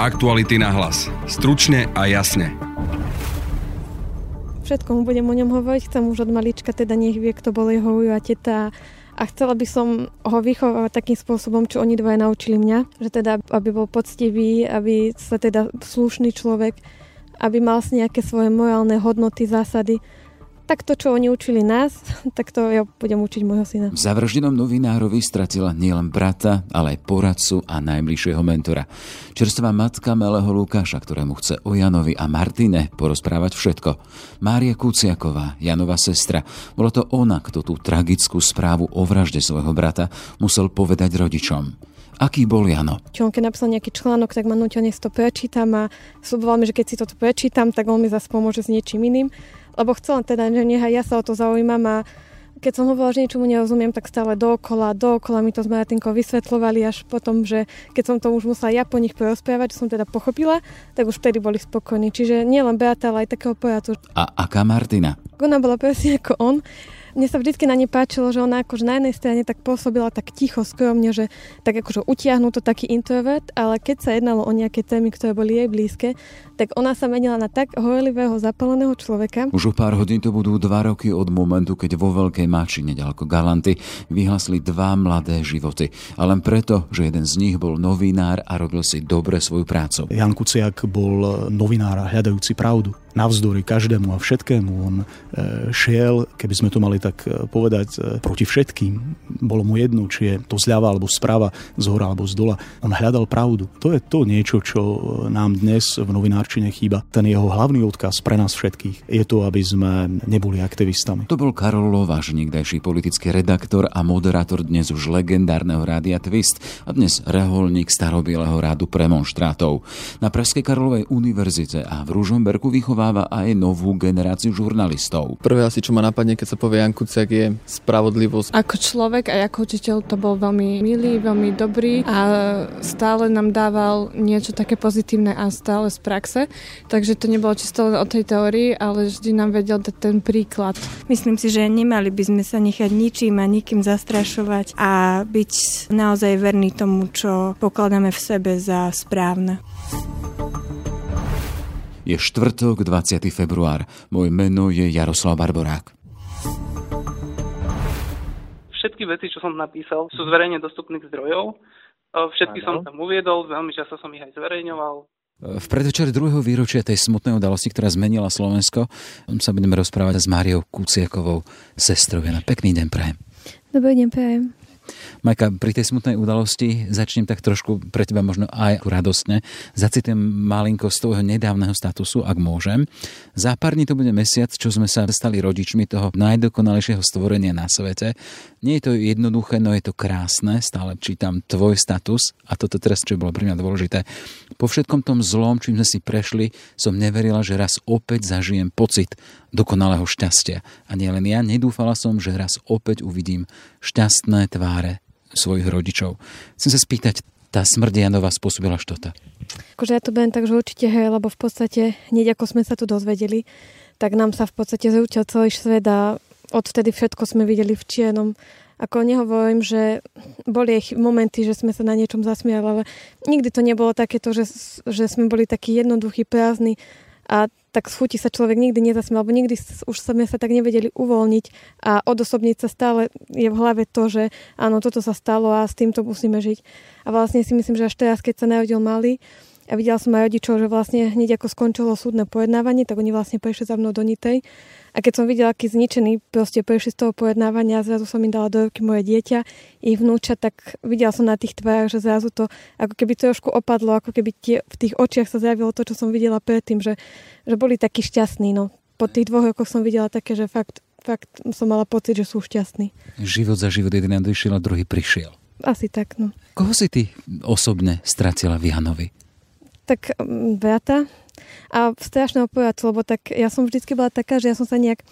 Aktuality na hlas. Stručne a jasne. Všetko budem o ňom hovoriť. Chcem už od malička, teda nech vie, kto bol jeho a teta. A chcela by som ho vychovať takým spôsobom, čo oni dvaja naučili mňa. Že teda, aby bol poctivý, aby sa teda slušný človek, aby mal nejaké svoje morálne hodnoty, zásady tak to, čo oni učili nás, tak to ja budem učiť môjho syna. V zavraždenom novinárovi stratila nielen brata, ale aj poradcu a najbližšieho mentora. Čerstvá matka Meleho Lukáša, ktorému chce o Janovi a Martine porozprávať všetko. Mária Kuciaková, Janova sestra. Bolo to ona, kto tú tragickú správu o vražde svojho brata musel povedať rodičom. Aký bol Jano? Čo on keď napísal nejaký článok, tak ma nutil, nech to prečítam a sluboval mi, že keď si toto prečítam, tak on mi zase pomôže s niečím iným lebo chcela teda, že nechaj ja sa o to zaujímam a keď som hovorila, že niečomu nerozumiem, tak stále dookola, dookola mi to s Martinkou vysvetľovali, až potom, že keď som to už musela ja po nich porozprávať, že som teda pochopila, tak už vtedy boli spokojní. Čiže nielen Beata, ale aj takého pojacu. A aká Martina? Ona bola presne ako on mne sa vždy na nej páčilo, že ona akože na jednej strane tak pôsobila tak ticho, skromne, že tak akože utiahnuto taký introvert, ale keď sa jednalo o nejaké témy, ktoré boli jej blízke, tak ona sa menila na tak horlivého, zapaleného človeka. Už o pár hodín to budú dva roky od momentu, keď vo Veľkej Máči nedaleko Galanty vyhlasli dva mladé životy. A len preto, že jeden z nich bol novinár a robil si dobre svoju prácu. Jan Kuciak bol novinár hľadajúci pravdu navzdory každému a všetkému. On e, šiel, keby sme to mali tak e, povedať, e, proti všetkým. Bolo mu jedno, či je to zľava alebo sprava, z hora alebo z dola. On hľadal pravdu. To je to niečo, čo nám dnes v novinárčine chýba. Ten jeho hlavný odkaz pre nás všetkých je to, aby sme neboli aktivistami. To bol Karol Lováš, niekdajší politický redaktor a moderátor dnes už legendárneho rádia Twist a dnes reholník starobieleho rádu premonštrátov. Na Pražskej Karolovej univerzite a v Ružomberku vychoval vychováva aj novú generáciu žurnalistov. Prvé asi, čo ma napadne, keď sa povie Jan Kuciak, je spravodlivosť. Ako človek a ako učiteľ to bol veľmi milý, veľmi dobrý a stále nám dával niečo také pozitívne a stále z praxe. Takže to nebolo čisto len o tej teórii, ale vždy nám vedel dať ten príklad. Myslím si, že nemali by sme sa nechať ničím a nikým zastrašovať a byť naozaj verný tomu, čo pokladáme v sebe za správne. Je štvrtok, 20. február. Moje meno je Jaroslav Barborák. Všetky veci, čo som napísal, sú zverejne dostupných zdrojov. Všetky ano. som tam uviedol, veľmi často som ich aj zverejňoval. V predvečer druhého výročia tej smutnej udalosti, ktorá zmenila Slovensko, sa budeme rozprávať s Máriou Kuciakovou, sestrou. Na pekný deň prajem. Dobrý deň prajem. Majka, pri tej smutnej udalosti začnem tak trošku pre teba možno aj radostne. Zacitujem malinko z tvojho nedávneho statusu, ak môžem. Dní to bude mesiac, čo sme sa stali rodičmi toho najdokonalejšieho stvorenia na svete. Nie je to jednoduché, no je to krásne. Stále čítam tvoj status a toto teraz, čo bolo pre mňa dôležité. Po všetkom tom zlom, čím sme si prešli, som neverila, že raz opäť zažijem pocit dokonalého šťastia. A nielen ja, nedúfala som, že raz opäť uvidím šťastné tváre svojich rodičov. Chcem sa spýtať, tá smrť Janova spôsobila štota? Akože ja to budem tak, že určite hej, lebo v podstate hneď ako sme sa tu dozvedeli, tak nám sa v podstate zúčil celý svet a odvtedy všetko sme videli v čiernom. Ako nehovorím, že boli aj momenty, že sme sa na niečom zasmiali, ale nikdy to nebolo takéto, že, že sme boli takí jednoduchí, prázdni a tak z chuti sa človek nikdy nezasmiel, alebo nikdy už sme sa tak nevedeli uvoľniť a odosobniť sa stále je v hlave to, že áno, toto sa stalo a s týmto musíme žiť. A vlastne si myslím, že až teraz, keď sa narodil malý, a videla som aj rodičov, že vlastne hneď ako skončilo súdne pojednávanie, tak oni vlastne prešli za mnou do Nitej. A keď som videla, aký zničený proste prešli z toho pojednávania zrazu som im dala do ruky moje dieťa, ich vnúča, tak videla som na tých tvárach, že zrazu to ako keby trošku opadlo, ako keby tie, v tých očiach sa zjavilo to, čo som videla predtým, že, že boli takí šťastní. No. Po tých dvoch rokoch som videla také, že fakt, fakt som mala pocit, že sú šťastní. Život za život jeden odišiel a druhý prišiel. Asi tak, no. Koho si ty osobne stratila v Janovi? tak mm, Beata a strašného pojacu, lebo tak ja som vždycky bola taká, že ja som sa nejak,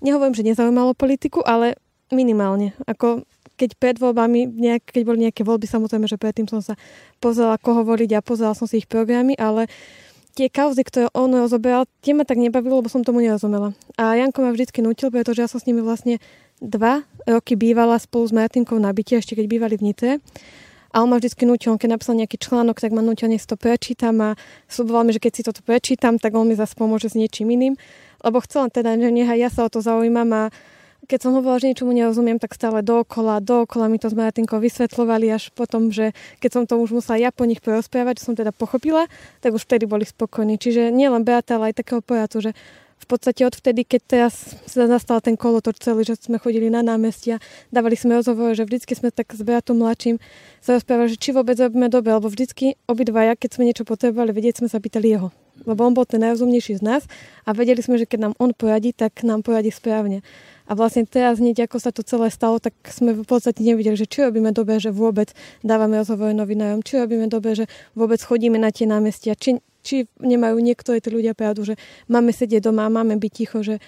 nehovorím, že nezaujímalo politiku, ale minimálne. Ako keď pred voľbami, nejak, keď boli nejaké voľby, samozrejme, že predtým som sa pozrela, koho voliť a pozrela som si ich programy, ale tie kauzy, ktoré on rozoberal, tie ma tak nebavilo, lebo som tomu nerozumela. A Janko ma vždycky nutil, pretože ja som s nimi vlastne dva roky bývala spolu s Martinkou na byte, ešte keď bývali v Nitre. A on ma vždy nutil, keď napísal nejaký článok, tak ma nutil, nech to prečítam a slúboval mi, že keď si toto prečítam, tak on mi zase pomôže s niečím iným. Lebo chcel teda, že nechaj ja sa o to zaujímam a keď som hovorila, že ničomu nerozumiem, tak stále dookola, dookola mi to s Martinkou vysvetľovali, až potom, že keď som to už musela ja po nich porozprávať, že som teda pochopila, tak už vtedy boli spokojní. Čiže nielen Beata, ale aj takého pojacu, že v podstate odvtedy, keď teraz sa nastal ten kolotoč celý, že sme chodili na námestia, dávali sme rozhovor, že vždycky sme tak s Beatom mladším sa rozprávali, že či vôbec robíme dobe, lebo vždycky obidvaja, keď sme niečo potrebovali vedieť, sme sa pýtali jeho. Lebo on bol ten najrozumnejší z nás a vedeli sme, že keď nám on poradí, tak nám poradí správne. A vlastne teraz hneď, ako sa to celé stalo, tak sme v podstate nevideli, že či robíme dobe, že vôbec dávame rozhovor novinárom, či robíme dobe, že vôbec chodíme na tie námestia, či či nemajú niektorí tí ľudia pravdu, že máme sedieť doma, máme byť ticho, že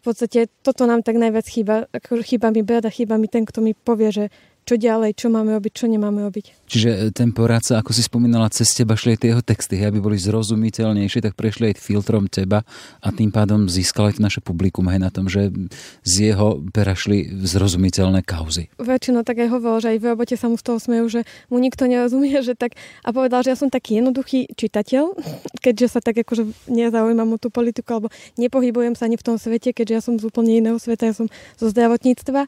v podstate toto nám tak najviac chýba. Chýba mi brat a chýba mi ten, kto mi povie, že čo ďalej, čo máme robiť, čo nemáme robiť. Čiže e, ten poradca, ako si spomínala, cez teba šli tie jeho texty, aby boli zrozumiteľnejšie, tak prešli aj filtrom teba a tým pádom získali naše publikum aj na tom, že z jeho pera šli zrozumiteľné kauzy. Väčšinou tak aj hovoril, že aj v robote sa mu z toho smejú, že mu nikto nerozumie, že tak a povedal, že ja som taký jednoduchý čitateľ, keďže sa tak akože nezaujímam o tú politiku alebo nepohybujem sa ani v tom svete, keďže ja som z úplne iného sveta, ja som zo zdravotníctva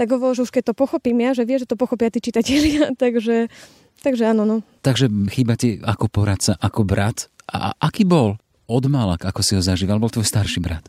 tak hovoril, že už keď to pochopím ja, že vie, že to pochopia tí čitatelia, takže, takže áno. No. Takže chýba ti ako poradca, ako brat. A aký bol od malak, ako si ho zažíval? Bol tvoj starší brat?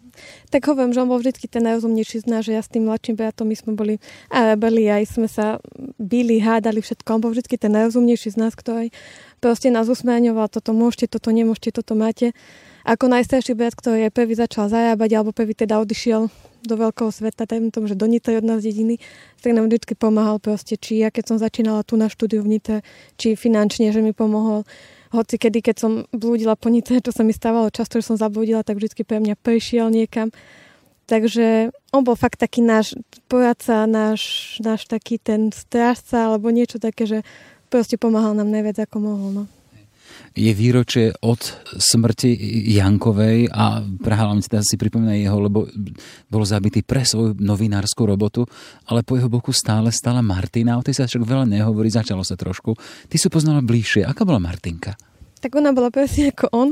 Tak hovorím, že on bol vždy ten najrozumnejší z nás, že ja s tým mladším bratom my sme boli a boli aj sme sa bili, hádali všetko. On bol vždy ten najrozumnejší z nás, ktorý proste nás usmáňoval, toto môžete, toto nemôžete, toto máte. Ako najstarší brat, ktorý je prvý začal zarábať, alebo prvý teda odišiel do veľkého sveta, dajme tomu, že do Nitry od nás dediny, tak nám vždy pomáhal proste, či ja keď som začínala tu na štúdiu v Nitre, či finančne, že mi pomohol. Hoci kedy, keď som blúdila po Nitre, čo sa mi stávalo často, že som zablúdila, tak vždy pre mňa prešiel niekam. Takže on bol fakt taký náš poradca, náš, náš taký ten strážca, alebo niečo také, že proste pomáhal nám najviac ako mohol. No je výročie od smrti Jankovej a Praha hlavne teda si pripomína jeho, lebo bol zabitý pre svoju novinárskú robotu, ale po jeho boku stále stala Martina, o tej sa však veľa nehovorí, začalo sa trošku. Ty si poznala bližšie. Aká bola Martinka? Tak ona bola presne ako on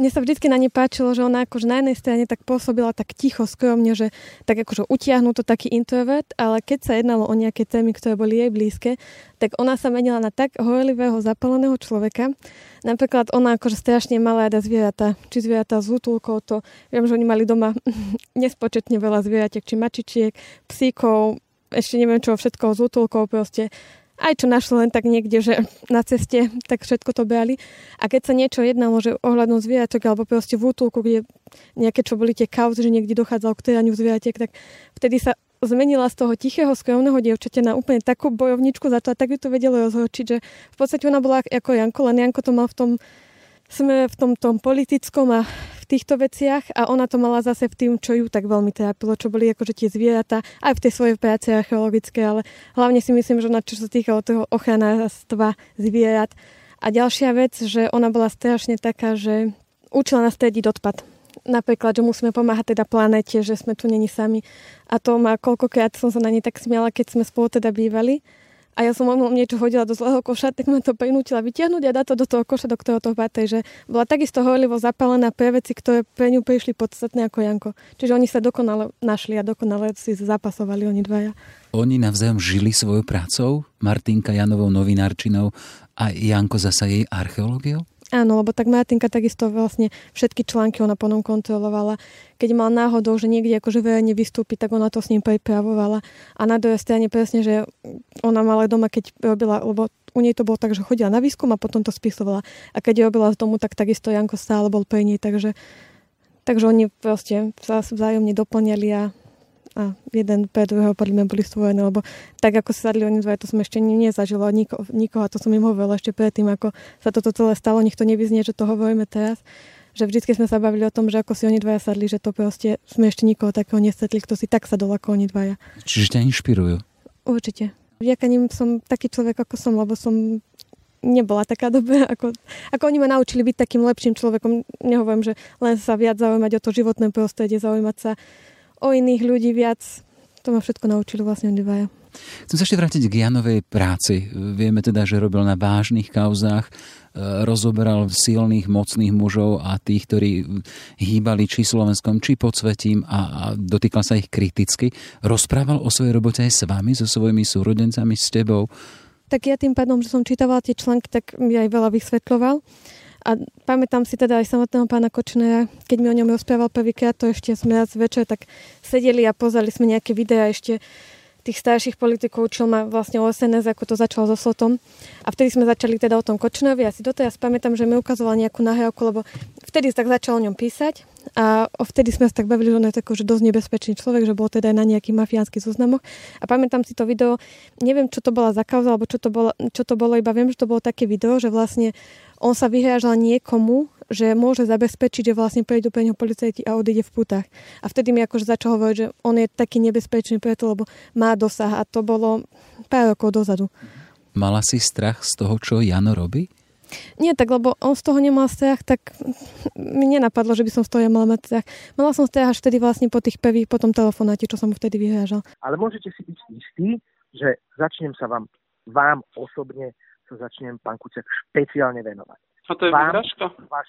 mne sa vždy na nej páčilo, že ona akože na jednej strane tak pôsobila tak ticho, skromne, že tak akože utiahnutý taký introvert, ale keď sa jednalo o nejaké témy, ktoré boli jej blízke, tak ona sa menila na tak horlivého, zapaleného človeka. Napríklad ona akože strašne mala rada zvieratá, či zvieratá z útulkou, to viem, že oni mali doma nespočetne veľa zvieratek, či mačičiek, psíkov, ešte neviem čo, všetko z útulkou proste aj čo našlo len tak niekde, že na ceste, tak všetko to brali. A keď sa niečo jednalo, že ohľadom zvieratok alebo proste v útulku, kde nejaké čo boli tie kauzy, že niekde dochádzalo k týraniu zvieratek, tak vtedy sa zmenila z toho tichého, skromného dievčaťa na úplne takú bojovničku, začala tak ju to vedelo rozhorčiť, že v podstate ona bola ako Janko, len Janko to mal v tom sme v tom, tom politickom a v týchto veciach a ona to mala zase v tým, čo ju tak veľmi trápilo, čo boli akože tie zvieratá aj v tej svojej práci archeologické, ale hlavne si myslím, že ona čo sa týka toho ochranárstva zvierat. A ďalšia vec, že ona bola strašne taká, že učila nás triediť odpad. Napríklad, že musíme pomáhať teda planete, že sme tu není sami. A to ma koľkokrát som sa na nej tak smiala, keď sme spolu teda bývali a ja som mu niečo hodila do zlého koša, tak ma to prinútila vytiahnuť a dať to do toho koša, do ktorého to patrí, že bola takisto horlivo zapálená pre veci, ktoré pre ňu prišli podstatné ako Janko. Čiže oni sa dokonale našli a dokonale si zapasovali oni dvaja. Oni navzájom žili svojou prácou, Martinka Janovou novinárčinou a Janko zasa jej archeológiou? Áno, lebo tak Martinka takisto vlastne všetky články ona potom kontrolovala. Keď mal náhodou, že niekde akože verejne vystúpi, tak ona to s ním pripravovala. A na druhej strane presne, že ona mala doma, keď robila, lebo u nej to bolo tak, že chodila na výskum a potom to spisovala. A keď robila z domu, tak takisto Janko stále bol pri nej, takže, takže oni proste sa vzájomne doplňali a a jeden pre druhého podľa mňa boli stvorené, lebo tak ako sa sadli oni dva, to som ešte nezažila od niko, nikoho a to som im hovorila ešte predtým, ako sa toto celé stalo, nech to nevyznie, že to hovoríme teraz, že vždy sme sa bavili o tom, že ako si oni dvaja sadli, že to proste sme ešte nikoho takého nestretli, kto si tak sadol ako oni dvaja. Čiže ťa inšpirujú? Určite. Vďaka ním som taký človek, ako som, lebo som nebola taká dobrá, ako, ako oni ma naučili byť takým lepším človekom. Nehovorím, že len sa viac zaujímať o to životné prostredie, zaujímať sa o iných ľudí viac. To ma všetko naučili vlastne dvaja. Chcem sa ešte vrátiť k Janovej práci. Vieme teda, že robil na vážnych kauzách, e, rozoberal silných, mocných mužov a tých, ktorí hýbali či Slovenskom, či podsvetím a, a dotýkal sa ich kriticky. Rozprával o svojej robote aj s vami, so svojimi súrodencami, s tebou? Tak ja tým pádom, že som čítavala tie články, tak mi aj veľa vysvetľoval. A pamätám si teda aj samotného pána Kočnera, keď mi o ňom rozprával prvýkrát, to ešte sme raz večer tak sedeli a pozreli sme nejaké videá ešte tých starších politikov, čo ma vlastne o SNS, ako to začalo so Slotom. A vtedy sme začali teda o tom Kočnovi. Ja si doteraz pamätám, že mi ukazoval nejakú nahrávku, lebo vtedy tak začal o ňom písať. A vtedy sme sa tak bavili, že on je taký, že dosť nebezpečný človek, že bol teda aj na nejakých mafiánskych zoznamoch. A pamätám si to video, neviem, čo to bola za kauza, alebo čo to bolo, čo to bolo, iba viem, že to bolo také video, že vlastne on sa vyhrážal niekomu, že môže zabezpečiť, že vlastne prejdú pre neho policajti a odíde v putách. A vtedy mi akože začal hovoriť, že on je taký nebezpečný preto, lebo má dosah a to bolo pár rokov dozadu. Mala si strach z toho, čo Jano robí? Nie, tak lebo on z toho nemal strach, tak mi nenapadlo, že by som z toho mala mať strach. Mala som strach až vtedy vlastne po tých prvých, po tom telefonáte, čo som mu vtedy vyhrážal. Ale môžete si byť istí, že začnem sa vám, vám osobne sa začnem, pán Kuciak, špeciálne venovať. A to je vyhražka? Váš,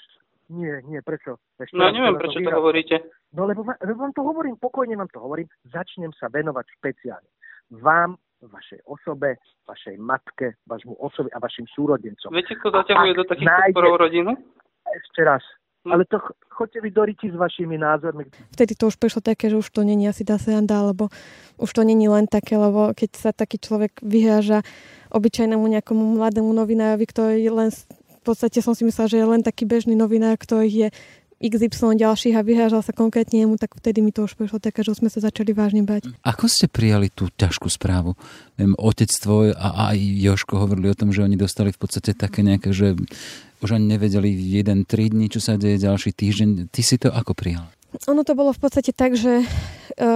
nie, nie, prečo? Ešte no neviem, prečo to hovoríte. No lebo, lebo vám to hovorím, pokojne vám to hovorím, začnem sa venovať špeciálne. Vám, vašej osobe, vašej matke, vašmu osobe a vašim súrodencom. Viete, kto zaťahuje do takých nájde... rodinu? Ešte raz. Hm. Ale to ch- chodte vy do s vašimi názormi. Vtedy to už prišlo také, že už to není asi dá sranda, alebo už to není len také, lebo keď sa taký človek vyhráža obyčajnému nejakomu mladému novinárovi, ktorý len v podstate som si myslela, že je len taký bežný novinár, ktorý je XY ďalších a vyhrážal sa konkrétne jemu, tak vtedy mi to už prišlo také, že sme sa začali vážne bať. Ako ste prijali tú ťažkú správu? Viem, otec tvoj a aj Joško hovorili o tom, že oni dostali v podstate také nejaké, že už ani nevedeli jeden, tri dní, čo sa deje ďalší týždeň. Ty si to ako prijal? Ono to bolo v podstate tak, že e,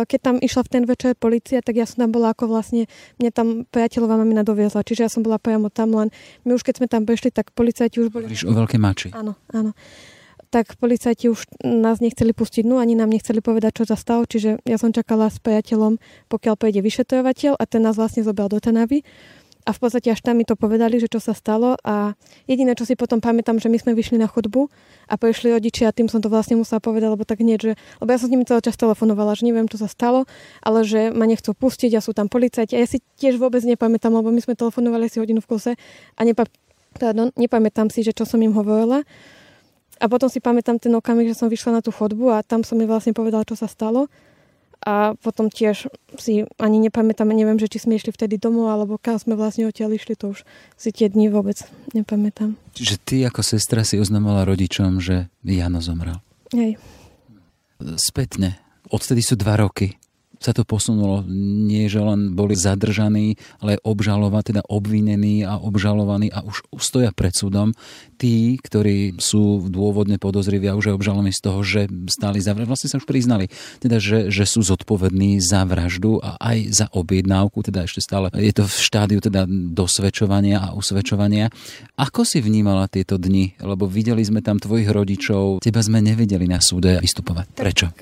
keď tam išla v ten večer policia, tak ja som tam bola ako vlastne, mňa tam priateľová mamina doviezla, čiže ja som bola priamo tam len. My už keď sme tam prešli, tak policajti už boli... Hovoríš o veľké mači. Áno, áno. Tak policajti už nás nechceli pustiť, no ani nám nechceli povedať, čo sa stalo, čiže ja som čakala s priateľom, pokiaľ pôjde vyšetrovateľ a ten nás vlastne zobral do Tanavy a v podstate až tam mi to povedali, že čo sa stalo. A jediné, čo si potom pamätám, že my sme vyšli na chodbu a prišli rodičia a tým som to vlastne musela povedať, lebo tak nie, že, lebo ja som s nimi celý čas telefonovala, že neviem, čo sa stalo, ale že ma nechcú pustiť a sú tam policajti. A ja si tiež vôbec nepamätám, lebo my sme telefonovali si hodinu v kuse a nepa, pardon, nepamätám si, že čo som im hovorila. A potom si pamätám ten okamih, že som vyšla na tú chodbu a tam som mi vlastne povedala, čo sa stalo a potom tiež si ani nepamätám, neviem, že či sme išli vtedy domov, alebo kam sme vlastne odtiaľ išli, to už si tie dni vôbec nepamätám. Čiže ty ako sestra si oznamovala rodičom, že Jano zomrel? Hej. Spätne. Odtedy sú dva roky sa to posunulo. Nie, že len boli zadržaní, ale obžalova, teda obvinení a obžalovaní a už stoja pred súdom. Tí, ktorí sú dôvodne podozriví a už aj obžalovaní z toho, že stáli za vraždu, vlastne sa už priznali, teda, že, že sú zodpovední za vraždu a aj za objednávku, teda ešte stále je to v štádiu teda dosvedčovania a usvedčovania. Ako si vnímala tieto dni? Lebo videli sme tam tvojich rodičov, teba sme nevideli na súde vystupovať. Prečo? Tak,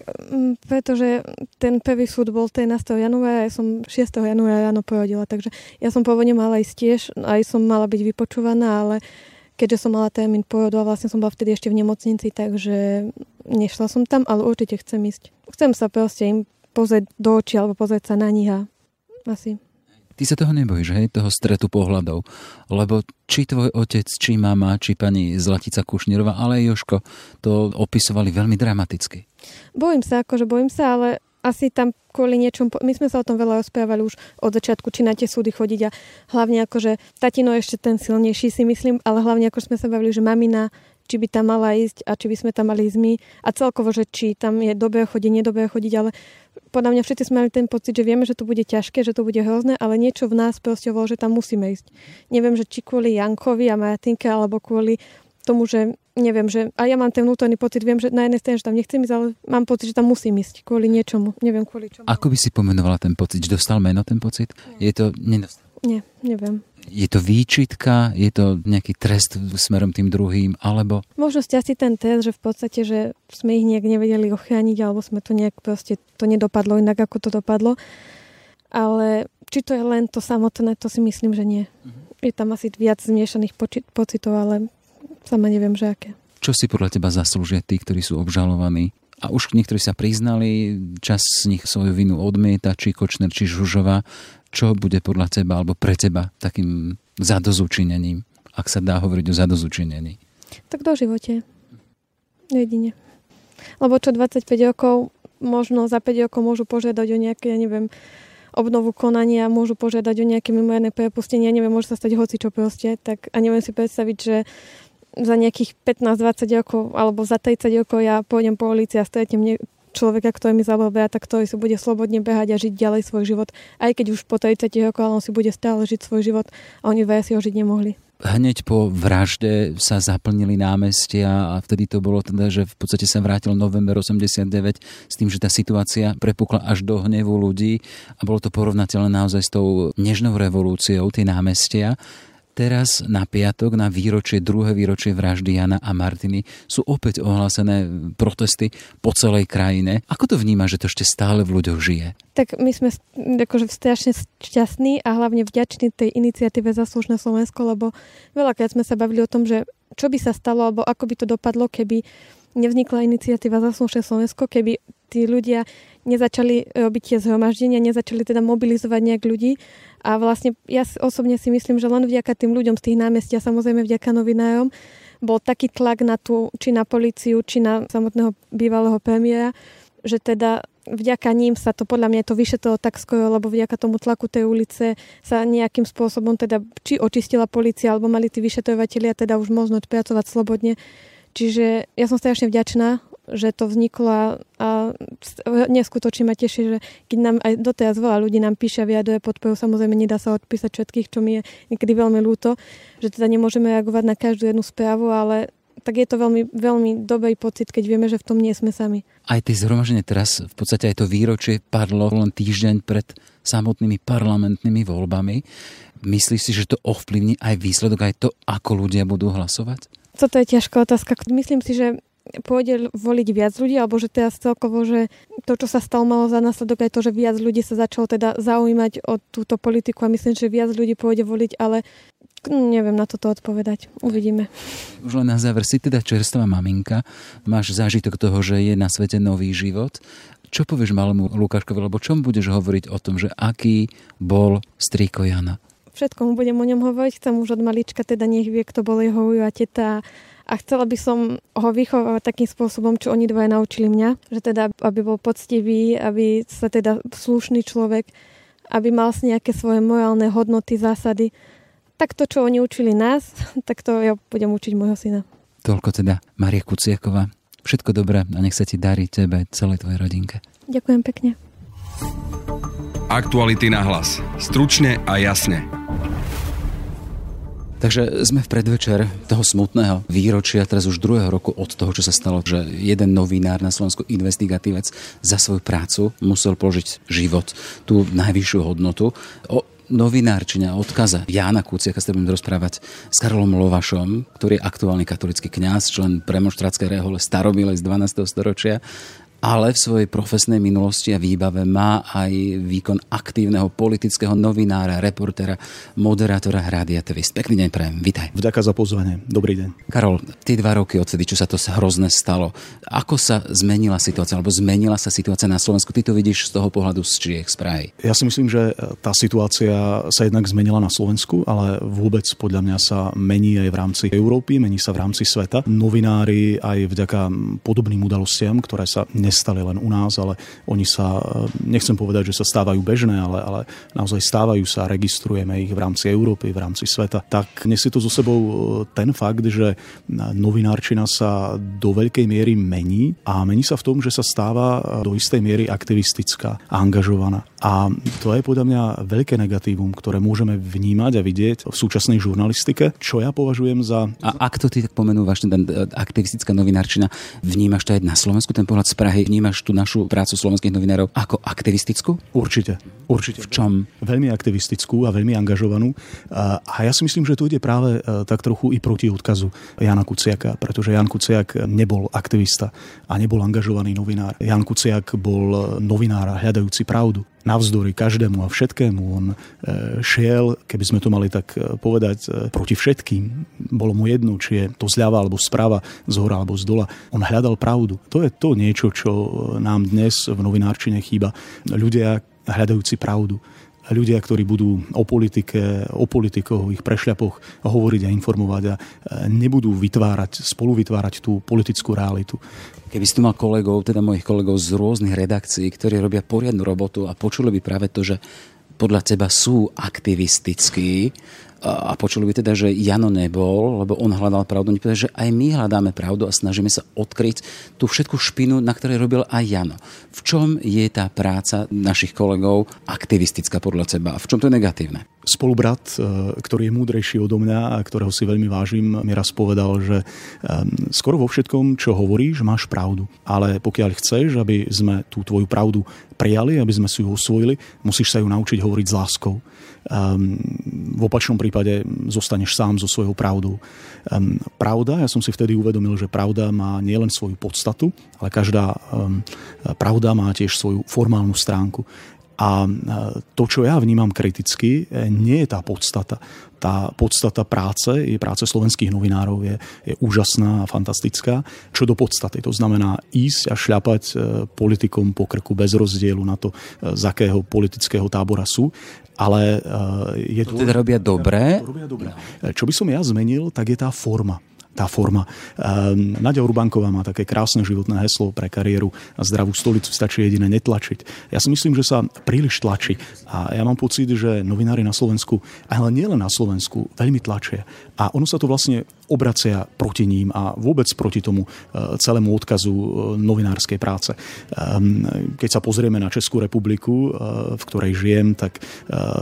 pretože ten prvý súd bol 13. januára, ja som 6. januára ráno porodila, takže ja som pôvodne mala ísť tiež, aj som mala byť vypočúvaná, ale keďže som mala termín porodu a vlastne som bola vtedy ešte v nemocnici, takže nešla som tam, ale určite chcem ísť. Chcem sa proste im pozrieť do očí alebo pozrieť sa na nich a asi. Ty sa toho nebojíš, hej, toho stretu pohľadov. Lebo či tvoj otec, či mama, či pani Zlatica Kušnírová, ale aj Joško to opisovali veľmi dramaticky. Bojím sa, akože bojím sa, ale asi tam kvôli niečom, my sme sa o tom veľa rozprávali už od začiatku, či na tie súdy chodiť a hlavne akože tatino ešte ten silnejší si myslím, ale hlavne ako sme sa bavili, že mamina, či by tam mala ísť a či by sme tam mali ísť my a celkovo, že či tam je dobré chodiť, nedobré chodiť, ale podľa mňa všetci sme mali ten pocit, že vieme, že to bude ťažké, že to bude hrozné, ale niečo v nás proste bolo, že tam musíme ísť. Neviem, že či kvôli Jankovi a Martinke alebo kvôli tomu, že neviem, že a ja mám ten vnútorný pocit, viem, že na jednej strane, že tam nechcem ísť, ale mám pocit, že tam musím ísť kvôli niečomu. Neviem kvôli čomu. Ako by si pomenovala ten pocit? Že dostal meno ten pocit? Nie. Je to nedostal? Nie, neviem. Je to výčitka, je to nejaký trest smerom tým druhým, alebo... Možno ste asi ten trest, že v podstate, že sme ich nejak nevedeli ochrániť, alebo sme to nejak proste, to nedopadlo inak, ako to dopadlo. ale či to je len to samotné, to si myslím, že nie. Je tam asi viac zmiešaných poči- pocitov, ale sama neviem, že aké. Čo si podľa teba zaslúžia tí, ktorí sú obžalovaní? A už niektorí sa priznali, čas z nich svoju vinu odmieta, či Kočner, či Žužova. Čo bude podľa teba alebo pre teba takým zadozučinením, ak sa dá hovoriť o zadozučinení? Tak do živote. Jedine. Lebo čo 25 rokov, možno za 5 rokov môžu požiadať o nejaké, ja neviem, obnovu konania, môžu požiadať o nejaké mimoriadne prepustenie, ja neviem, môže sa stať hoci čo proste, tak a neviem si predstaviť, že za nejakých 15-20 rokov alebo za 30 rokov ja pôjdem po ulici a stretnem človeka, ktorý mi zablbé a tak ktorý si bude slobodne behať a žiť ďalej svoj život. Aj keď už po 30 rokoch, ale on si bude stále žiť svoj život a oni dvaja si ho žiť nemohli. Hneď po vražde sa zaplnili námestia a vtedy to bolo teda, že v podstate sa vrátil november 89 s tým, že tá situácia prepukla až do hnevu ľudí a bolo to porovnateľné naozaj s tou nežnou revolúciou, tie námestia. Teraz na piatok, na výročie, druhé výročie vraždy Jana a Martiny sú opäť ohlásené protesty po celej krajine. Ako to vníma, že to ešte stále v ľuďoch žije? Tak my sme akože strašne šťastní a hlavne vďační tej iniciatíve Zaslušné Slovensko, lebo veľakrát sme sa bavili o tom, že čo by sa stalo, alebo ako by to dopadlo, keby nevznikla iniciatíva Zaslušné Slovensko, keby tí ľudia nezačali robiť tie zhromaždenia, nezačali teda mobilizovať nejak ľudí a vlastne ja osobne si myslím, že len vďaka tým ľuďom z tých námestia, samozrejme vďaka novinárom, bol taký tlak na tú, či na policiu, či na samotného bývalého premiéra, že teda vďaka ním sa to podľa mňa to vyšetrilo tak skoro, lebo vďaka tomu tlaku tej ulice sa nejakým spôsobom teda či očistila policia, alebo mali tí vyšetrovateľia teda už možnosť pracovať slobodne. Čiže ja som strašne vďačná že to vzniklo a, neskutočne ma teší, že keď nám aj doteraz veľa ľudí nám píše a vyjaduje podporu, samozrejme nedá sa odpísať všetkých, čo mi je niekedy veľmi ľúto, že teda nemôžeme reagovať na každú jednu správu, ale tak je to veľmi, veľmi dobrý pocit, keď vieme, že v tom nie sme sami. Aj tie zhromaždenie teraz, v podstate aj to výročie padlo len týždeň pred samotnými parlamentnými voľbami. Myslíš si, že to ovplyvní aj výsledok, aj to, ako ľudia budú hlasovať? Toto je ťažká otázka. Myslím si, že pôjde voliť viac ľudí, alebo že teraz celkovo, že to, čo sa stalo, malo za následok aj to, že viac ľudí sa začalo teda zaujímať o túto politiku a myslím, že viac ľudí pôjde voliť, ale neviem na toto odpovedať. Uvidíme. Už len na záver, si teda čerstvá maminka, máš zážitok toho, že je na svete nový život. Čo povieš malému Lukáškovi, lebo čom budeš hovoriť o tom, že aký bol strýko Jana? Všetko mu budem o ňom hovoriť, chcem už od malička, teda nech vie, kto bol jeho a teta a chcela by som ho vychovať takým spôsobom, čo oni dvaja naučili mňa, že teda, aby bol poctivý, aby sa teda slušný človek, aby mal si nejaké svoje morálne hodnoty, zásady. Tak to, čo oni učili nás, tak to ja budem učiť môjho syna. Toľko teda Maria Kuciaková. Všetko dobré a nech sa ti darí tebe, celej tvojej rodinke. Ďakujem pekne. Aktuality na hlas. Stručne a jasne. Takže sme v predvečer toho smutného výročia, teraz už druhého roku od toho, čo sa stalo, že jeden novinár na Slovensku, investigatívec, za svoju prácu musel položiť život, tú najvyššiu hodnotu. O novinárčine a odkaza Jána Kuciaka sa budem rozprávať s Karolom Lovašom, ktorý je aktuálny katolický kňaz, člen premonštratskej rehole staromile z 12. storočia ale v svojej profesnej minulosti a výbave má aj výkon aktívneho politického novinára, reportéra, moderátora Rádia TV. Pekný deň prajem, vitaj. Vďaka za pozvanie, dobrý deň. Karol, tie dva roky odtedy, čo sa to hrozné stalo, ako sa zmenila situácia, alebo zmenila sa situácia na Slovensku? Ty to vidíš z toho pohľadu z Čiech, z Prahy. Ja si myslím, že tá situácia sa jednak zmenila na Slovensku, ale vôbec podľa mňa sa mení aj v rámci Európy, mení sa v rámci sveta. Novinári aj vďaka podobným udalostiam, ktoré sa nestali len u nás, ale oni sa, eh, nechcem povedať, že sa stávajú bežné, ale, ale naozaj stávajú sa, registrujeme ich v rámci Európy, v rámci sveta. Tak nesie to so sebou eh, ten fakt, že novinárčina sa do veľkej miery mení a mení sa v tom, že sa stáva eh, do istej miery aktivistická a angažovaná. A to je podľa mňa veľké negatívum, ktoré môžeme vnímať a vidieť v súčasnej žurnalistike, čo ja považujem za... A ak to ty tak pomenúvaš, ten aktivistická novinárčina, vnímaš to aj na Slovensku, ten pohľad z Prahy, vnímaš tú našu prácu slovenských novinárov ako aktivistickú? Určite. Určite. V čom? Veľmi aktivistickú a veľmi angažovanú. A ja si myslím, že tu ide práve e, tak trochu i proti odkazu Jana Kuciaka, pretože Jan Kuciak nebol aktivista a nebol angažovaný novinár. Jan Kuciak bol novinár hľadajúci pravdu. Navzdory každému a všetkému. On e, šiel, keby sme to mali tak e, povedať, e, proti všetkým. Bolo mu jedno, či je to zľava alebo správa, z hora alebo z dola. On hľadal pravdu. To je to niečo, čo nám dnes v novinárčine chýba. Ľudia hľadajúci pravdu ľudia, ktorí budú o politike, o politikoch, ich prešľapoch hovoriť a informovať a nebudú vytvárať, spolu vytvárať tú politickú realitu. Keby si tu mal kolegov, teda mojich kolegov z rôznych redakcií, ktorí robia poriadnu robotu a počuli by práve to, že podľa teba sú aktivistickí a počuli by teda, že Jano nebol, lebo on hľadal pravdu. Oni povedali, že aj my hľadáme pravdu a snažíme sa odkryť tú všetku špinu, na ktorej robil aj Jano. V čom je tá práca našich kolegov aktivistická podľa teba? V čom to je negatívne? Spolubrat, e, ktorý je múdrejší odo mňa a ktorého si veľmi vážim, mi raz povedal, že skoro vo všetkom, čo hovoríš, máš pravdu. Ale pokiaľ chceš, aby sme tú tvoju pravdu prijali, aby sme si ju osvojili, musíš sa ju naučiť hovoriť s láskou. Um, v opačnom prípade zostaneš sám so svojou pravdou. Um, pravda, ja som si vtedy uvedomil, že pravda má nielen svoju podstatu, ale každá pravda má tiež svoju formálnu stránku. A to, čo ja vnímam kriticky, e, nie je tá podstata. Tá podstata práce, je práce slovenských novinárov, je, je úžasná a fantastická. Čo do podstaty, to znamená ísť a šľapať e, politikom po krku bez rozdielu na to, e, z akého politického tábora sú. Ale je to... To teda robia dobre. To robia dobre. Čo by som ja zmenil, tak je tá forma tá forma. Um, Nadia Urbánková má také krásne životné heslo pre kariéru a zdravú stolicu stačí jedine netlačiť. Ja si myslím, že sa príliš tlačí a ja mám pocit, že novinári na Slovensku, ale nielen na Slovensku, veľmi tlačia. A ono sa to vlastne obracia proti ním a vôbec proti tomu uh, celému odkazu uh, novinárskej práce. Um, keď sa pozrieme na Českú republiku, uh, v ktorej žijem, tak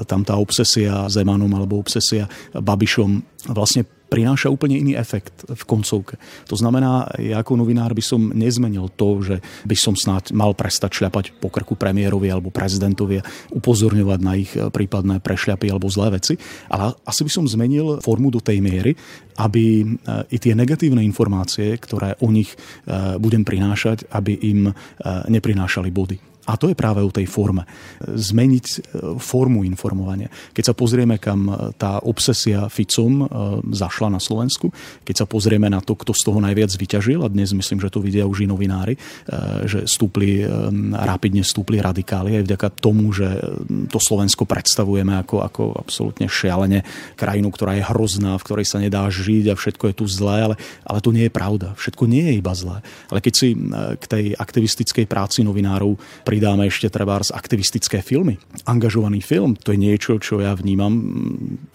tam tá obsesia Zemanom alebo obsesia Babišom vlastne prináša úplne iný efekt v koncovke. To znamená, ja ako novinár by som nezmenil to, že by som snáď mal prestať šľapať po krku premiérovi alebo prezidentovi a upozorňovať na ich prípadné prešľapy alebo zlé veci, ale asi by som zmenil formu do tej miery, aby i tie negatívne informácie, ktoré o nich eh, budem prinášať, aby im eh, neprinášali body. A to je práve o tej forme. Zmeniť e, formu informovania. Keď sa pozrieme, kam e, tá obsesia Ficom e, zašla na Slovensku, keď sa pozrieme na to, kto z toho najviac vyťažil, a dnes myslím, že to vidia už i novinári, že stúpli, rapidne stúpli radikáli aj vďaka tomu, že to Slovensko predstavujeme ako, ako absolútne šialene krajinu, ktorá je hrozná, v ktorej sa nedá žiť a všetko je tu zlé, ale, ale to nie je pravda. Všetko nie je iba zlé. Ale keď si k tej aktivistickej práci novinárov pridáme ešte treba aktivistické filmy. Angažovaný film, to je niečo, čo ja vnímam.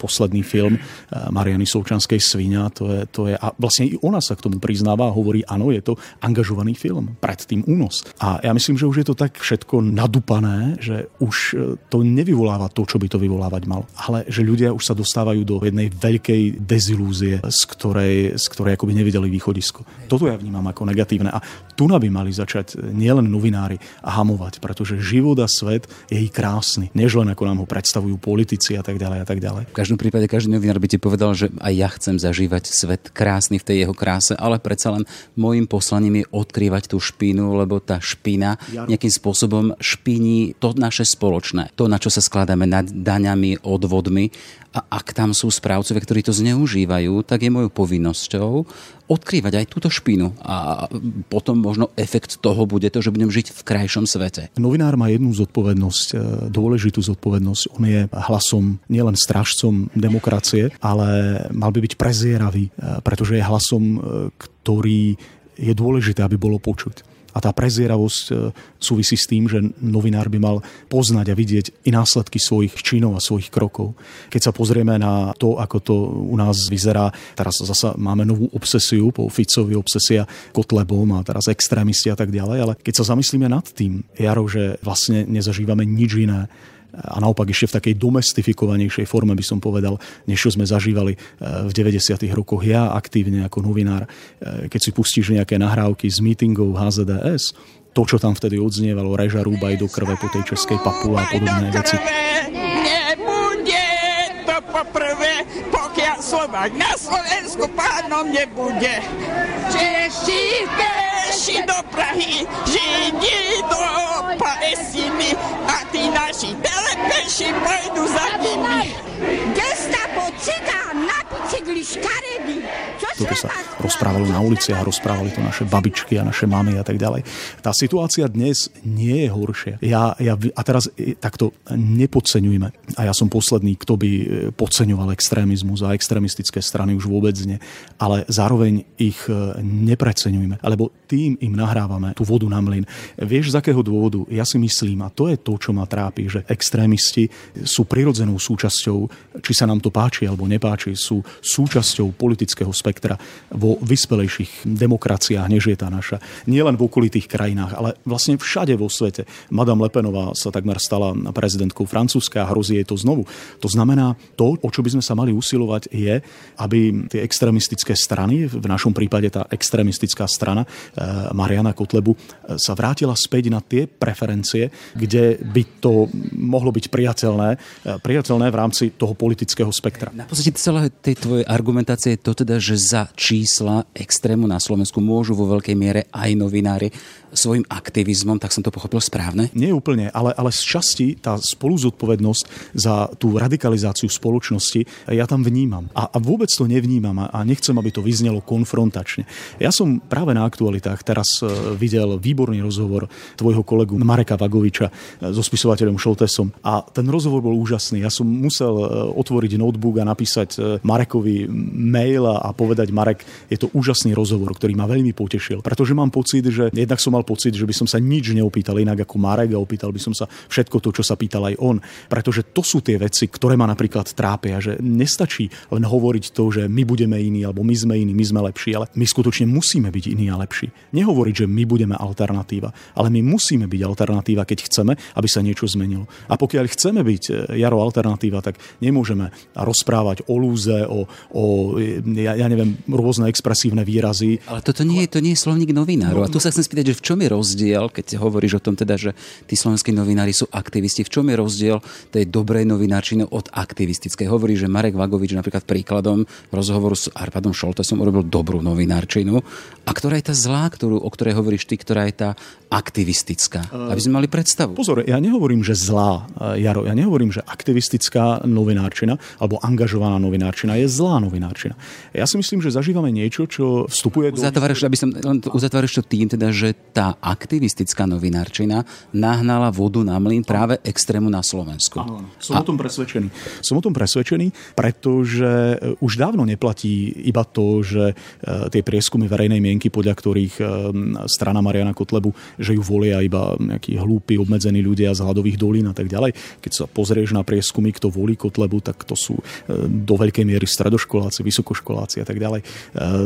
Posledný film eh, Mariany Součanskej Svinia, to je, to je, a vlastne i ona sa k tomu priznáva a hovorí, áno, je to angažovaný film, predtým únos. A ja myslím, že už je to tak všetko nadupané, že už eh, to nevyvoláva to, čo by to vyvolávať malo. Ale že ľudia už sa dostávajú do jednej veľkej dezilúzie, z ktorej, z ktorej akoby nevideli východisko. Toto ja vnímam ako negatívne. A tu by mali začať nielen novinári a hamovať milovať, pretože život a svet je i krásny, než len ako nám ho predstavujú politici a tak ďalej a tak ďalej. V každom prípade každý novinár by ti povedal, že aj ja chcem zažívať svet krásny v tej jeho kráse, ale predsa len môjim poslaním je odkrývať tú špínu, lebo tá špína nejakým spôsobom špíni to naše spoločné, to, na čo sa skladáme nad daňami, odvodmi a ak tam sú správcovia, ktorí to zneužívajú, tak je mojou povinnosťou odkrývať aj túto špínu. A potom možno efekt toho bude to, že budem žiť v krajšom svete. Novinár má jednu zodpovednosť, e, dôležitú zodpovednosť. On je hlasom, nielen strážcom demokracie, ale mal by byť prezieravý, e, pretože je hlasom, e, ktorý je dôležité, aby bolo počuť. A tá prezieravosť e, súvisí s tým, že novinár by mal poznať a vidieť i následky svojich činov a svojich krokov. Keď sa pozrieme na to, ako to u nás vyzerá, teraz zasa máme novú obsesiu po Ficovi, obsesia Kotlebom a teraz extrémisti a tak ďalej, ale keď sa zamyslíme nad tým, Jaro, že vlastne nezažívame nič iné, a naopak ešte v takej domestifikovanejšej forme by som povedal, než čo sme zažívali e, v 90. rokoch ja aktívne ako novinár. E, keď si pustíš nejaké nahrávky z meetingov HZDS, to, čo tam vtedy odznievalo, reža rúbaj do krve po tej českej papule a podobné veci. Slovak na Slovensku pánom nebude. Češi, naši do Prahy, Židi do Palestiny a tí naši telepeši pôjdu za nimi. Gestapo, cigán, na bicykli, škaredy. Toto sa rozprávalo na uliciach, rozprávali to naše babičky a naše mamy a tak ďalej. Tá situácia dnes nie je horšia. Ja, ja, a teraz e, takto nepodceňujme. A ja som posledný, kto by e, podceňoval extrémizmus a extrémistické strany už vôbec nie. Ale zároveň ich e, nepreceňujme, lebo tým im nahrávame tú vodu na mlyn. Vieš, z akého dôvodu? Ja si myslím, a to je to, čo ma trápi, že extrémisti sú prirodzenou súčasťou, či sa nám to páči alebo nepáči, sú súčasťou politického spektra vo vyspelejších demokraciách, než je tá naša. Nie len v okolitých krajinách, ale vlastne všade vo svete. Madame Lepenová sa takmer stala prezidentkou Francúzska a hrozí jej to znovu. To znamená, to, o čo by sme sa mali usilovať, je, aby tie extrémistické strany, v našom prípade tá extrémistická strana Mariana Kotlebu, eh, sa vrátila späť na tie preferencie, kde by to mohlo byť priateľné, eh, priateľné v rámci toho politického spektra. Na podstate celé tej tvojej argumentácie je to teda, že za čísla extrému na Slovensku môžu vo veľkej miere aj novinári svojim aktivizmom, tak som to pochopil správne? Nie úplne, ale, ale z časti tá spoluzodpovednosť za tú radikalizáciu spoločnosti ja tam vnímam. A, a vôbec to nevnímam a, a nechcem, aby to vyznelo konfrontačne. Ja som práve na aktualitách teraz e, videl výborný rozhovor tvojho kolegu Mareka Vagoviča e, so spisovateľom Šoltesom a ten rozhovor bol úžasný. Ja som musel e, otvoriť notebook a napísať Marekovi mail a povedať Marek, je to úžasný rozhovor, ktorý ma veľmi potešil, pretože mám pocit, že jednak som mal pocit, že by som sa nič neopýtal inak ako Marek a opýtal by som sa všetko to, čo sa pýtal aj on. Pretože to sú tie veci, ktoré ma napríklad trápia, že nestačí len hovoriť to, že my budeme iní alebo my sme iní, my sme lepší, ale my skutočne musíme byť iní a lepší. Nehovoriť, že my budeme alternatíva, ale my musíme byť alternatíva, keď chceme, aby sa niečo zmenilo. A pokiaľ chceme byť e, Jaro alternatíva, tak nemôžeme rozprávať o lúze, o, o ja, ja neviem, rôzne expresívne výrazy. Ale toto nie je, to nie je slovník novinárov. No, a tu sa chcem spýtať, že v čom je rozdiel, keď hovoríš o tom teda, že tí slovenskí novinári sú aktivisti, v čom je rozdiel tej dobrej novinárčiny od aktivistickej? Hovorí, že Marek Vagovič napríklad príkladom rozhovoru s Arpadom Šoltesom urobil dobrú novinárčinu. A ktorá je tá zlá, ktorú, o ktorej hovoríš ty, ktorá je tá aktivistická? Aby sme mali predstavu. Pozor, ja nehovorím, že zlá, eh, Jaro, ja nehovorím, že aktivistická novinárčina alebo angažovaná novinárčina je zlá novinárčina. Ja si myslím, že zažívame niečo, čo vstupuje do... Uzatváraš, aby som, len uzatváraš to tým, teda, že tá aktivistická novinárčina nahnala vodu na mlyn práve extrému na Slovensku. Áno, som a... o tom presvedčený. Som o tom presvedčený, pretože e, už dávno neplatí iba to, že tie prieskumy verejnej mienky, podľa ktorých strana Mariana Kotlebu, že ju volia iba nejakí hlúpi, obmedzení ľudia z hladových dolín a tak ďalej. Keď sa pozrieš na prieskumy, kto volí Kotlebu, tak to sú do veľkej miery stredoškoláci, vysokoškoláci a tak ďalej.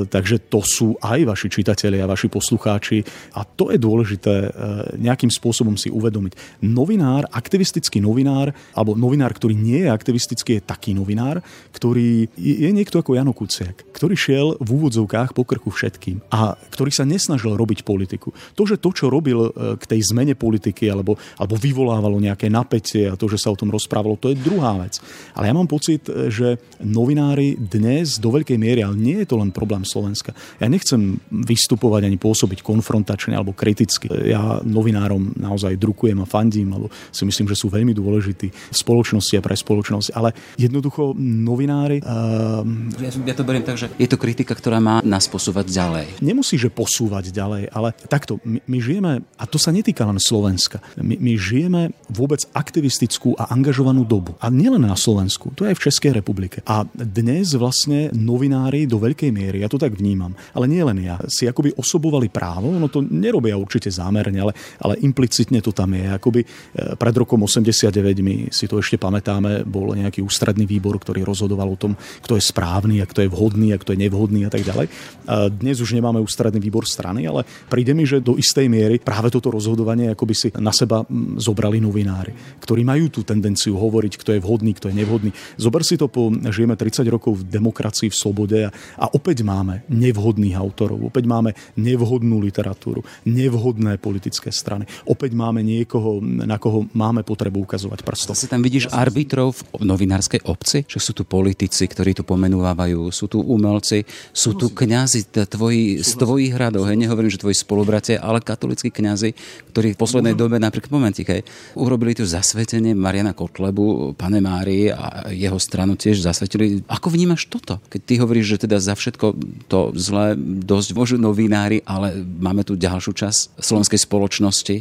Takže to sú aj vaši čitatelia, vaši poslucháči a to je dôležité nejakým spôsobom si uvedomiť. Novinár, aktivistický novinár, alebo novinár, ktorý nie je aktivistický, je taký novinár, ktorý je niekto ako Jano Kuciak, ktorý šiel v úvodzovkách po krku všetkým a ktorý sa nesnažil robiť politiku. To, že to, čo robil e, k tej zmene politiky alebo, alebo vyvolávalo nejaké napätie a to, že sa o tom rozprávalo, to je druhá vec. Ale ja mám pocit, e, že novinári dnes do veľkej miery, ale nie je to len problém Slovenska. Ja nechcem vystupovať ani pôsobiť konfrontačne alebo kriticky. Ja novinárom naozaj drukujem a fandím, lebo si myslím, že sú veľmi dôležití v spoločnosti a pre spoločnosť. Ale jednoducho novinári... Uh, ja, ja to beriem tak, že je to kritika, ktorá má nás posúvať ďalej. Nemusí, že posúvať ďalej, ale takto, my, my žijeme, a to sa netýka len Slovenska, my, my žijeme vôbec aktivistickú a angažovanú dobu. A nielen na Slovensku, to je aj v Českej republike. A dnes vlastne novinári do veľkej miery, ja to tak vnímam, ale nie len ja, si akoby osobovali právo, no to nerobia určite zámerne, ale, ale implicitne to tam je. Akoby e, pred rokom 89, my si to ešte pamätáme, bol nejaký ústredný výbor, ktorý rozhodoval o tom, kto je správny, a kto je vhodný, a kto je nevhodný a tak ďalej. A dnes už nemáme ústredný výbor strany, ale príde mi, že do istej miery práve toto rozhodovanie akoby si na seba zobrali novinári, ktorí majú tú tendenciu hovoriť, kto je vhodný, kto je nevhodný. Zober si to po, žijeme 30 rokov v demokracii, v slobode a, a opäť máme nevhodných autorov, opäť máme nevhodnú literatúru, nevhodné politické strany. Opäť máme niekoho, na koho máme potrebu ukazovať prstom. Si tam vidíš arbitrov v novinárskej obci? Že sú tu politici, ktorí tu pomenúvajú, sú tu umelci, sú tu kňazi tvoji, z tvojich hradov, hej, nehovorím, že tvoji spolubratia, ale katolickí kňazi, ktorí v poslednej dobe, napríklad momentik, hej, urobili tu zasvetenie Mariana Kotlebu, pane Mári a jeho stranu tiež zasvetili. Ako vnímaš toto? Keď ty hovoríš, že teda za všetko to zlé dosť môžu novinári, ale máme tu ďalšiu časť slovenskej spoločnosti.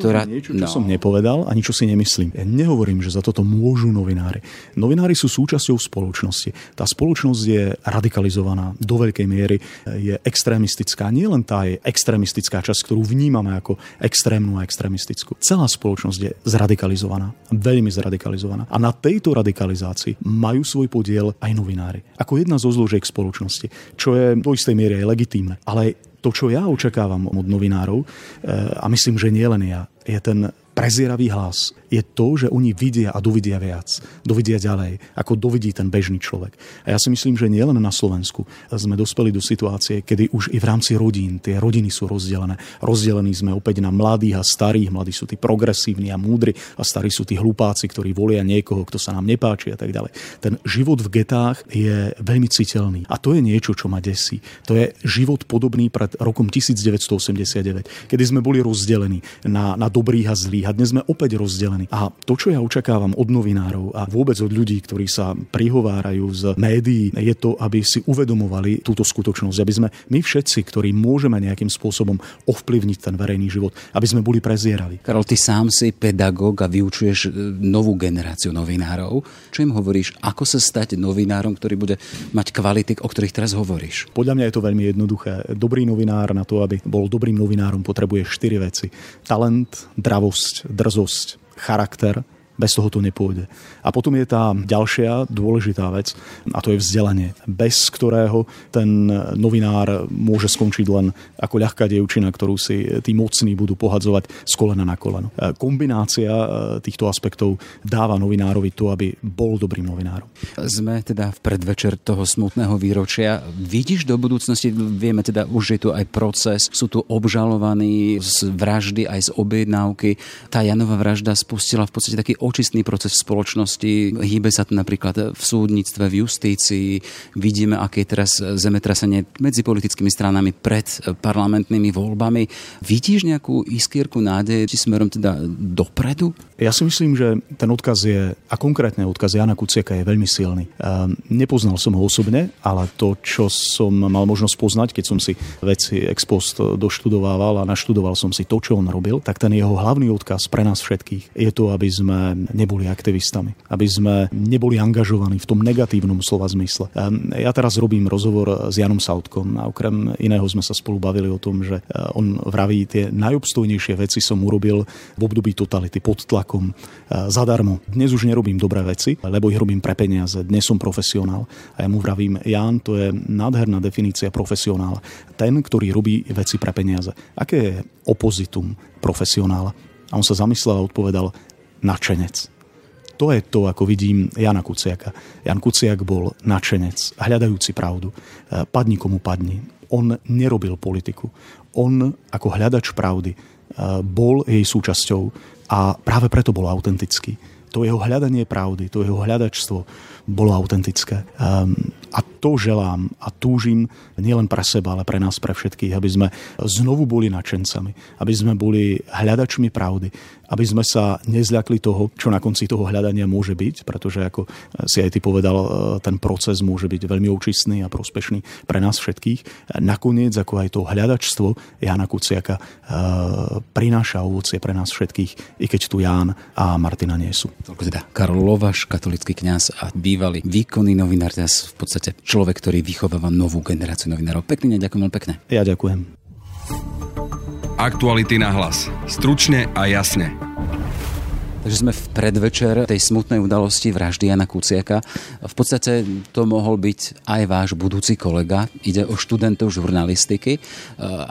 Ktorá... niečo, čo no. som nepovedal, ani čo si nemyslím. Ja nehovorím, že za toto môžu novinári. Novinári sú súčasťou spoločnosti. Tá spoločnosť je radikalizovaná do veľkej miery, je extrémistická. Nie len tá je extrémistická časť, ktorú vnímame ako extrémnu a extrémistickú. Celá spoločnosť je zradikalizovaná, veľmi zradikalizovaná. A na tejto radikalizácii majú svoj podiel aj novinári. Ako jedna zo zložiek spoločnosti, čo je do istej miery aj legitímne. Ale to, čo ja očakávam od novinárov, eh, a myslím, že nie len ja, je ten prezieravý hlas je to, že oni vidia a dovidia viac, dovidia ďalej, ako dovidí ten bežný človek. A ja si myslím, že nielen na Slovensku sme dospeli do situácie, kedy už i v rámci rodín tie rodiny sú rozdelené. Rozdelení sme opäť na mladých a starých. Mladí sú tí progresívni a múdri a starí sú tí hlupáci, ktorí volia niekoho, kto sa nám nepáči a tak ďalej. Ten život v getách je veľmi citeľný. A to je niečo, čo ma desí. To je život podobný pred rokom 1989, kedy sme boli rozdelení na, na dobrých a zlých. A dnes sme opäť rozdelení. A to, čo ja očakávam od novinárov a vôbec od ľudí, ktorí sa prihovárajú z médií, je to, aby si uvedomovali túto skutočnosť, aby sme my všetci, ktorí môžeme nejakým spôsobom ovplyvniť ten verejný život, aby sme boli prezieraví. Karol, ty sám si pedagóg a vyučuješ e, novú generáciu novinárov. Čo im hovoríš? Ako sa stať novinárom, ktorý bude mať kvality, o ktorých teraz hovoríš? Podľa mňa je to veľmi jednoduché. Dobrý novinár na to, aby bol dobrým novinárom, potrebuje štyri veci. Talent, dravosť, drzosť, charakter bez toho to nepôjde. A potom je tá ďalšia dôležitá vec a to je vzdelanie, bez ktorého ten novinár môže skončiť len ako ľahká dievčina, ktorú si tí mocní budú pohadzovať z kolena na koleno. E, kombinácia e, týchto aspektov dáva novinárovi to, aby bol dobrým novinárom. Sme teda v predvečer toho smutného výročia. Vidíš do budúcnosti, vieme teda, už je tu aj proces, sú tu obžalovaní z vraždy aj z objednávky. Tá Janová vražda spustila v podstate taký očistný proces v spoločnosti. Hýbe sa to napríklad v súdnictve, v justícii. Vidíme, aké je teraz zemetrasenie medzi politickými stranami pred parlamentnými voľbami. Vidíš nejakú iskierku nádeje, či smerom teda dopredu? Ja si myslím, že ten odkaz je, a konkrétne odkaz Jana Kuciaka je veľmi silný. Ehm, nepoznal som ho osobne, ale to, čo som mal možnosť poznať, keď som si veci ex post doštudovával a naštudoval som si to, čo on robil, tak ten jeho hlavný odkaz pre nás všetkých je to, aby sme neboli aktivistami, aby sme neboli angažovaní v tom negatívnom slova zmysle. Ehm, ja teraz robím rozhovor s Janom Sautkom a okrem iného sme sa spolu bavili o tom, že eh, on vraví, tie najobstojnejšie veci som urobil v období totality pod tlakom eh, zadarmo. Dnes už nerobím dobré veci, lebo ich robím pre peniaze. Dnes som profesionál. A ja mu vravím, Jan, to je nádherná definícia profesionála. Ten, ktorý robí veci pre peniaze. Aké je opozitum profesionála? A on sa zamyslel a odpovedal, načenec. To je to, ako vidím Jana Kuciaka. Jan Kuciak bol načenec, hľadajúci pravdu. E, padni komu padni. On nerobil politiku. On ako hľadač pravdy e, bol jej súčasťou a práve preto bol autentický. To jeho hľadanie pravdy, to jeho hľadačstvo bolo autentické. A to želám a túžim nielen pre seba, ale pre nás, pre všetkých, aby sme znovu boli načencami, aby sme boli hľadačmi pravdy, aby sme sa nezľakli toho, čo na konci toho hľadania môže byť, pretože ako si aj ty povedal, ten proces môže byť veľmi očistný a prospešný pre nás všetkých. Nakoniec, ako aj to hľadačstvo Jana Kuciaka eh, prináša ovocie pre nás všetkých, i keď tu Ján a Martina nie sú. Toľko teda Karol Lovaš, katolický kňaz a bývalý výkonný novinár, v podstate podstate človek, ktorý vychováva novú generáciu novinárov. Pekne, ďakujem veľmi pekne. Ja ďakujem. Aktuality na hlas. Stručne a jasne. Takže sme v predvečer tej smutnej udalosti vraždy Jana Kuciaka. V podstate to mohol byť aj váš budúci kolega. Ide o študentov žurnalistiky.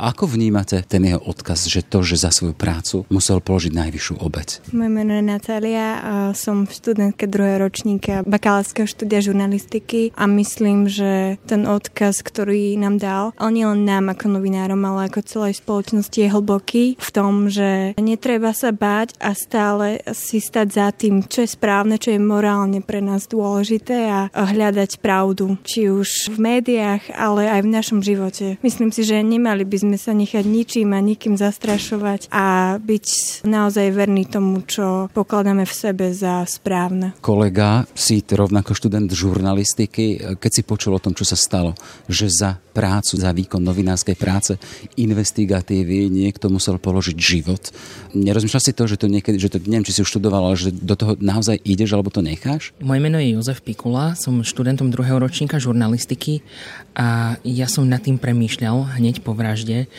Ako vnímate ten jeho odkaz, že to, že za svoju prácu musel položiť najvyššiu obeď? Moje meno je Natália a som študentke druhého ročníka bakalárskeho štúdia žurnalistiky a myslím, že ten odkaz, ktorý nám dal, ale nielen nám ako novinárom, ale ako celej spoločnosti je hlboký v tom, že netreba sa báť a stále si stať za tým, čo je správne, čo je morálne pre nás dôležité a hľadať pravdu, či už v médiách, ale aj v našom živote. Myslím si, že nemali by sme sa nechať ničím a nikým zastrašovať a byť naozaj verný tomu, čo pokladáme v sebe za správne. Kolega, si rovnako študent žurnalistiky, keď si počul o tom, čo sa stalo, že za prácu, za výkon novinárskej práce, investigatívy niekto musel položiť život. Nerozmýšľal si to, že to niekedy, že to, neviem, či si už študoval, ale že do toho naozaj ideš alebo to necháš? Moje meno je Jozef Pikula, som študentom druhého ročníka žurnalistiky a ja som nad tým premýšľal hneď po vražde.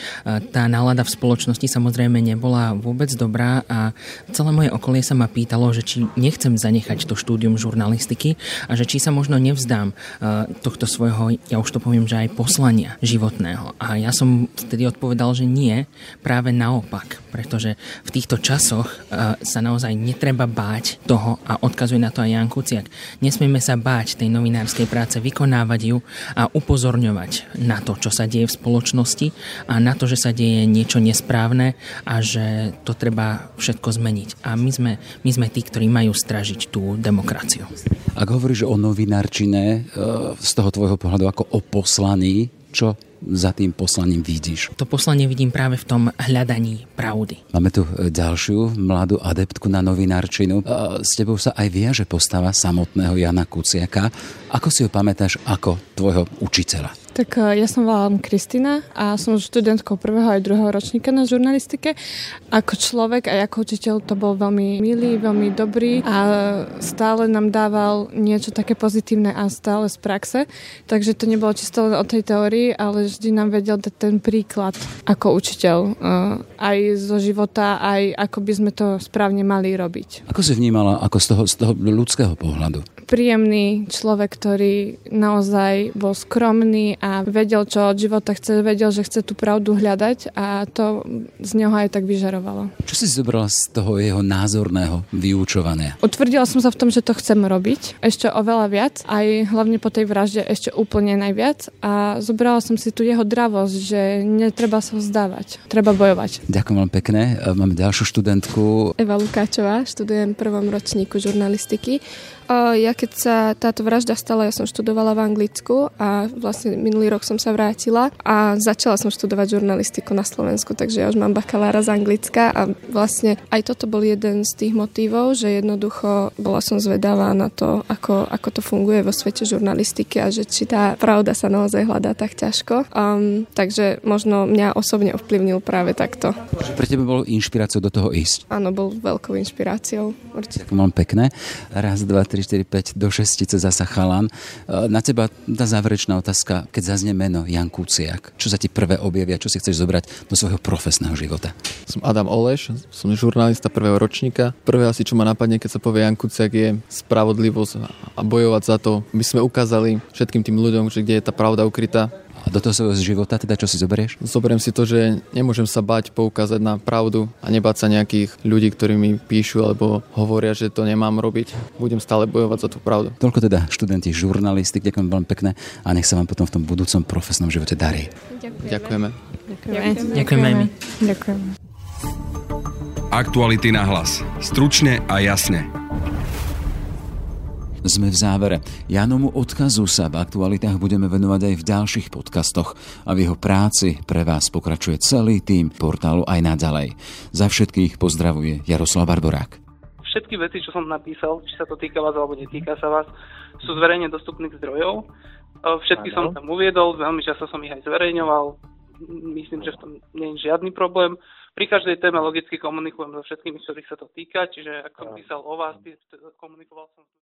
Tá nálada v spoločnosti samozrejme nebola vôbec dobrá a celé moje okolie sa ma pýtalo, že či nechcem zanechať to štúdium žurnalistiky a že či sa možno nevzdám tohto svojho, ja už to poviem, že aj poslania životného. A ja som vtedy odpovedal, že nie, práve naopak, pretože v týchto časoch sa naozaj netreba báť toho a odkazuje na to aj Jan Kuciak. Nesmieme sa báť tej novinárskej práce, vykonávať ju a upozorňovať na to, čo sa deje v spoločnosti a na to, že sa deje niečo nesprávne a že to treba všetko zmeniť. A my sme, my sme tí, ktorí majú stražiť tú demokraciu. Ak hovoríš o novinárčine e, z toho tvojho pohľadu ako o poslaní, čo za tým poslaním vidíš? To poslanie vidím práve v tom hľadaní pravdy. Máme tu e, ďalšiu mladú adeptku na novinárčinu. E, s tebou sa aj viaže postava samotného Jana Kuciaka. Ako si ho pamätáš ako tvojho učiteľa? Tak e, ja som volám Kristina a som študentkou prvého aj druhého ročníka na žurnalistike. Ako človek a ako učiteľ to bol veľmi milý, veľmi dobrý a stále nám dával niečo také pozitívne a stále z praxe. Takže to nebolo čisto len o tej teórii, ale vždy nám vedel dať ten príklad ako učiteľ. E, aj zo života, aj ako by sme to správne mali robiť. Ako si vnímala ako z toho, z toho ľudského pohľadu? Príjemný človek, ktorý naozaj bol skromný a vedel, čo od života chce, vedel, že chce tú pravdu hľadať a to z neho aj tak vyžarovalo. Čo si zobrala z toho jeho názorného vyučovania? Utvrdila som sa v tom, že to chcem robiť ešte oveľa viac, aj hlavne po tej vražde ešte úplne najviac a zobrala som si tu jeho dravosť, že netreba sa vzdávať, treba bojovať. Ďakujem vám pekne. Máme ďalšiu študentku. Eva Lukáčová, študujem v prvom ročníku žurnalistiky ja keď sa táto vražda stala, ja som študovala v Anglicku a vlastne minulý rok som sa vrátila a začala som študovať žurnalistiku na Slovensku, takže ja už mám bakalára z Anglicka a vlastne aj toto bol jeden z tých motívov, že jednoducho bola som zvedavá na to, ako, ako to funguje vo svete žurnalistiky a že či tá pravda sa naozaj hľadá tak ťažko. Um, takže možno mňa osobne ovplyvnil práve takto. Pre teba bol inšpiráciou do toho ísť? Áno, bol veľkou inšpiráciou. Určite. Ďakujem vám pekné. Raz, dva, 3, 4, 5 do šestice zasa chalan. E, na teba tá záverečná otázka, keď zaznie meno Jan Kuciak, čo sa ti prvé objavia, čo si chceš zobrať do svojho profesného života? Som Adam Oleš, som žurnalista prvého ročníka. Prvé asi, čo ma napadne, keď sa povie Jan Kuciak, je spravodlivosť a bojovať za to, aby sme ukázali všetkým tým ľuďom, že kde je tá pravda ukrytá a do toho svojho života teda čo si zoberieš? Zoberiem si to, že nemôžem sa bať poukázať na pravdu a nebáť sa nejakých ľudí, ktorí mi píšu alebo hovoria, že to nemám robiť. Budem stále bojovať za tú pravdu. Toľko teda študenti žurnalistiky, ďakujem veľmi pekne a nech sa vám potom v tom budúcom profesnom živote darí. Ďakujeme. Ďakujeme. Ďakujeme aj my. Ďakujem. Aktuality na hlas. Stručne a jasne. Sme v závere. Janomu odkazu sa v aktualitách budeme venovať aj v ďalších podcastoch a v jeho práci pre vás pokračuje celý tým portálu aj naďalej. Za všetkých pozdravuje Jaroslav Barborák. Všetky veci, čo som napísal, či sa to týka vás alebo netýka sa vás, sú zverejne dostupných zdrojov. Všetky ano. som tam uviedol, veľmi často som ich aj zverejňoval. Myslím, že v tom nie je žiadny problém pri každej téme logicky komunikujem so všetkými, ktorých sa to týka, čiže ak som písal o vás, komunikoval som